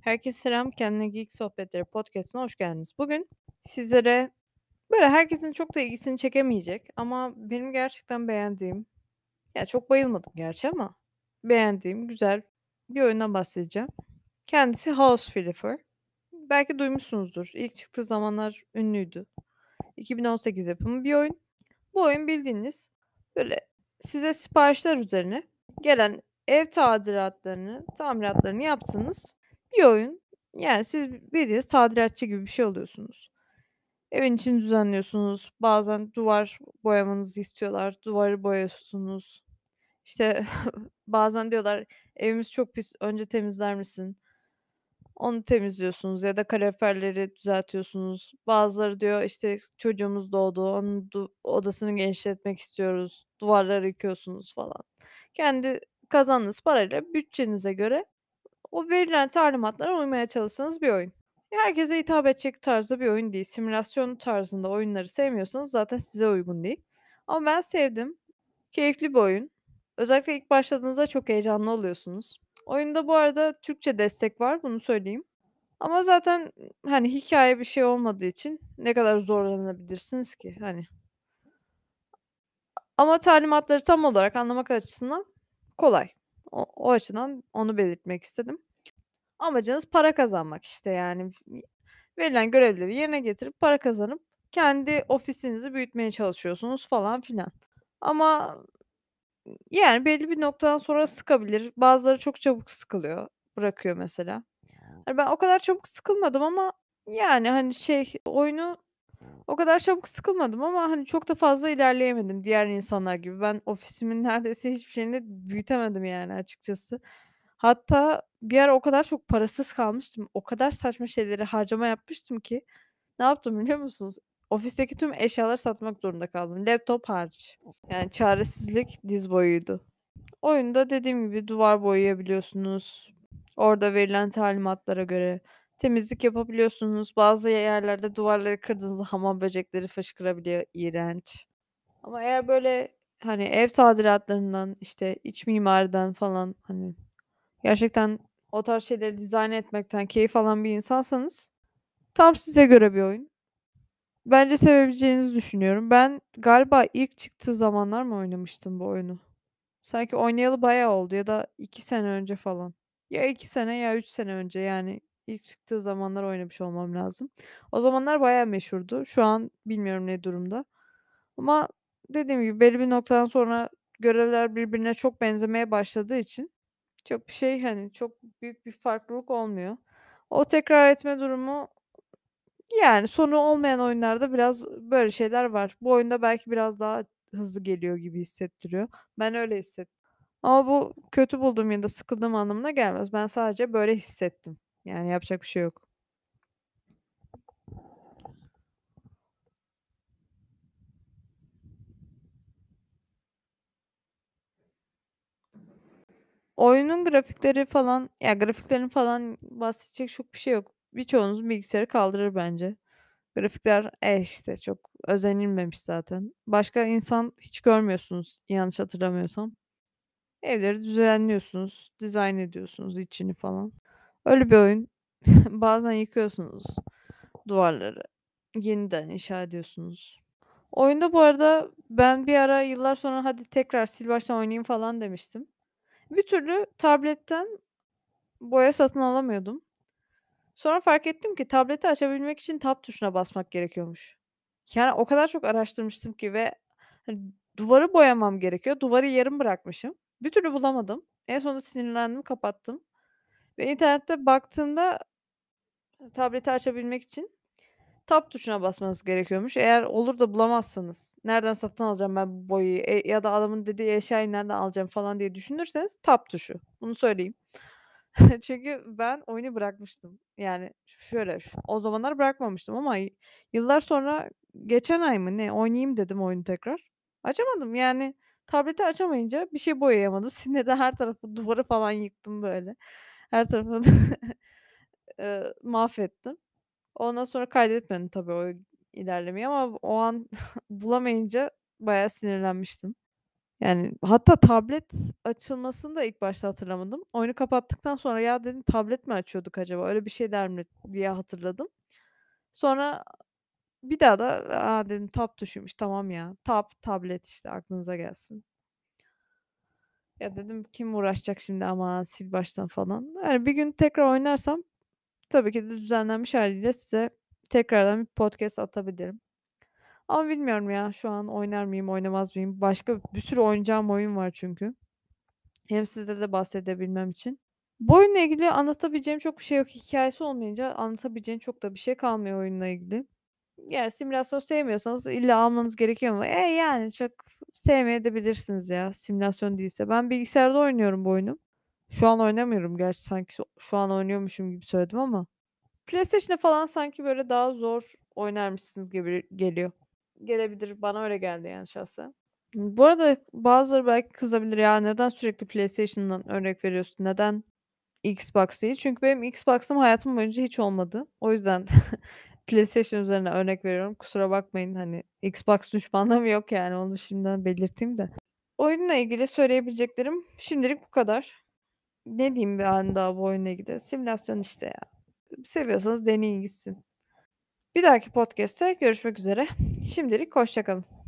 Herkese selam. Kendine Geek Sohbetleri podcast'ına hoş geldiniz. Bugün sizlere böyle herkesin çok da ilgisini çekemeyecek ama benim gerçekten beğendiğim, ya çok bayılmadım gerçi ama beğendiğim güzel bir oyundan bahsedeceğim. Kendisi House Flipper. Belki duymuşsunuzdur. İlk çıktığı zamanlar ünlüydü. 2018 yapımı bir oyun. Bu oyun bildiğiniz böyle size siparişler üzerine gelen ev tadilatlarını, tamiratlarını yaptığınız bir oyun. Yani siz bildiğiniz tadilatçı gibi bir şey oluyorsunuz. Evin içini düzenliyorsunuz. Bazen duvar boyamanızı istiyorlar. Duvarı boyuyorsunuz. İşte bazen diyorlar evimiz çok pis. Önce temizler misin? Onu temizliyorsunuz ya da kaloriferleri düzeltiyorsunuz. Bazıları diyor işte çocuğumuz doğdu. Onun du- odasını genişletmek istiyoruz. Duvarları yıkıyorsunuz falan. Kendi kazandığınız parayla bütçenize göre o verilen talimatlara uymaya çalıştığınız bir oyun. Herkese hitap edecek tarzda bir oyun değil. Simülasyon tarzında oyunları sevmiyorsanız zaten size uygun değil. Ama ben sevdim. Keyifli bir oyun. Özellikle ilk başladığınızda çok heyecanlı oluyorsunuz. Oyunda bu arada Türkçe destek var, bunu söyleyeyim. Ama zaten hani hikaye bir şey olmadığı için ne kadar zorlanabilirsiniz ki hani. Ama talimatları tam olarak anlamak açısından kolay. O, o açıdan onu belirtmek istedim. Amacınız para kazanmak işte yani. Verilen görevleri yerine getirip para kazanıp kendi ofisinizi büyütmeye çalışıyorsunuz falan filan. Ama yani belli bir noktadan sonra sıkabilir. Bazıları çok çabuk sıkılıyor, bırakıyor mesela. Hani ben o kadar çabuk sıkılmadım ama yani hani şey oyunu o kadar çabuk sıkılmadım ama hani çok da fazla ilerleyemedim diğer insanlar gibi. Ben ofisimin neredeyse hiçbir şeyini büyütemedim yani açıkçası. Hatta bir ara o kadar çok parasız kalmıştım. O kadar saçma şeyleri harcama yapmıştım ki ne yaptım biliyor musunuz? Ofisteki tüm eşyaları satmak zorunda kaldım. Laptop hariç. Yani çaresizlik diz boyuydu. Oyunda dediğim gibi duvar boyayabiliyorsunuz. Orada verilen talimatlara göre temizlik yapabiliyorsunuz. Bazı yerlerde duvarları kırdığınızda hamam böcekleri fışkırabiliyor. İğrenç. Ama eğer böyle hani ev tadilatlarından işte iç mimariden falan hani gerçekten o tarz şeyleri dizayn etmekten keyif alan bir insansanız tam size göre bir oyun. Bence sevebileceğinizi düşünüyorum. Ben galiba ilk çıktığı zamanlar mı oynamıştım bu oyunu? Sanki oynayalı bayağı oldu ya da 2 sene önce falan. Ya 2 sene ya 3 sene önce yani ilk çıktığı zamanlar oynamış olmam lazım. O zamanlar bayağı meşhurdu. Şu an bilmiyorum ne durumda. Ama dediğim gibi belli bir noktadan sonra görevler birbirine çok benzemeye başladığı için çok bir şey hani çok büyük bir farklılık olmuyor. O tekrar etme durumu yani sonu olmayan oyunlarda biraz böyle şeyler var. Bu oyunda belki biraz daha hızlı geliyor gibi hissettiriyor. Ben öyle hissettim. Ama bu kötü bulduğum ya da sıkıldığım anlamına gelmez. Ben sadece böyle hissettim. Yani yapacak bir şey yok. Oyunun grafikleri falan, ya grafiklerin falan bahsedecek çok bir şey yok. Birçoğunuzun bilgisayarı kaldırır bence. Grafikler e işte çok özenilmemiş zaten. Başka insan hiç görmüyorsunuz yanlış hatırlamıyorsam. Evleri düzenliyorsunuz, dizayn ediyorsunuz içini falan. Öyle bir oyun. Bazen yıkıyorsunuz duvarları. Yeniden inşa ediyorsunuz. Oyunda bu arada ben bir ara yıllar sonra hadi tekrar sil baştan oynayayım falan demiştim. Bir türlü tabletten boya satın alamıyordum. Sonra fark ettim ki tableti açabilmek için tab tuşuna basmak gerekiyormuş. Yani o kadar çok araştırmıştım ki ve hani duvarı boyamam gerekiyor. Duvarı yarım bırakmışım. Bir türlü bulamadım. En sonunda sinirlendim, kapattım. Ve internette baktığımda tableti açabilmek için tab tuşuna basmanız gerekiyormuş. Eğer olur da bulamazsanız nereden satın alacağım ben bu boyayı e, ya da adamın dediği eşyayı nereden alacağım falan diye düşünürseniz tab tuşu. Bunu söyleyeyim. Çünkü ben oyunu bırakmıştım. Yani şöyle şu o zamanlar bırakmamıştım ama yıllar sonra geçen ay mı ne oynayayım dedim oyunu tekrar. Açamadım. Yani tableti açamayınca bir şey boyayamadım. Sinirden her tarafı duvarı falan yıktım böyle. Her tarafını eee, mahvettim. Ondan sonra kaydetmedim tabii o ilerlemeyi ama o an bulamayınca bayağı sinirlenmiştim. Yani hatta tablet açılmasını da ilk başta hatırlamadım. Oyunu kapattıktan sonra "Ya," dedim, "tablet mi açıyorduk acaba? Öyle bir şeyler mi?" diye hatırladım. Sonra bir daha da, "A!" dedim, "Tab tuşuymuş, tamam ya." Tab, tablet işte aklınıza gelsin. Ya, dedim, "Kim uğraşacak şimdi aman sil baştan." falan. Yani bir gün tekrar oynarsam tabii ki de düzenlenmiş hâliyle size tekrardan bir podcast atabilirim. Ama bilmiyorum ya şu an oynar mıyım, oynamaz mıyım? Başka bir sürü oynayacağım oyun var çünkü. Hem sizlere de bahsedebilmem için. Bu oyunla ilgili anlatabileceğim çok şey yok. Hikâyesi olmayınca anlatabileceğim çok da bir şey kalmıyor oyunla ilgili. Yani simülasyon sevmiyorsanız illa almanız gerekiyor mu? Eee, yani çok sevmeyebilirsiniz ya simülasyon değilse. Ben bilgisayarda oynuyorum bu oyunu. Şu an oynamıyorum gerçi sanki şu an oynuyormuşum gibi söyledim ama. PlayStation'da falan sanki böyle daha zor oynarmışsınız gibi geliyor. Gelebilir. Bana öyle geldi yani şahsen. Bu arada bazıları belki kızabilir, "Ya, neden sürekli PlayStation'dan örnek veriyorsun? Neden Xbox değil?" Çünkü benim Xbox'ım hayatım boyunca hiç olmadı. O yüzden PlayStation üzerinden örnek veriyorum. Kusura bakmayın, hani, Xbox düşmanlığım yok yani onu şimdiden belirteyim de. Oyunla ilgili söyleyebileceklerim şimdilik bu kadar. Ne diyeyim ben daha bu oyunla ilgili? Simülasyon işte ya. Seviyorsanız deneyin gitsin. Bir dahaki podcast'te görüşmek üzere. Şimdilik hoşça kalın.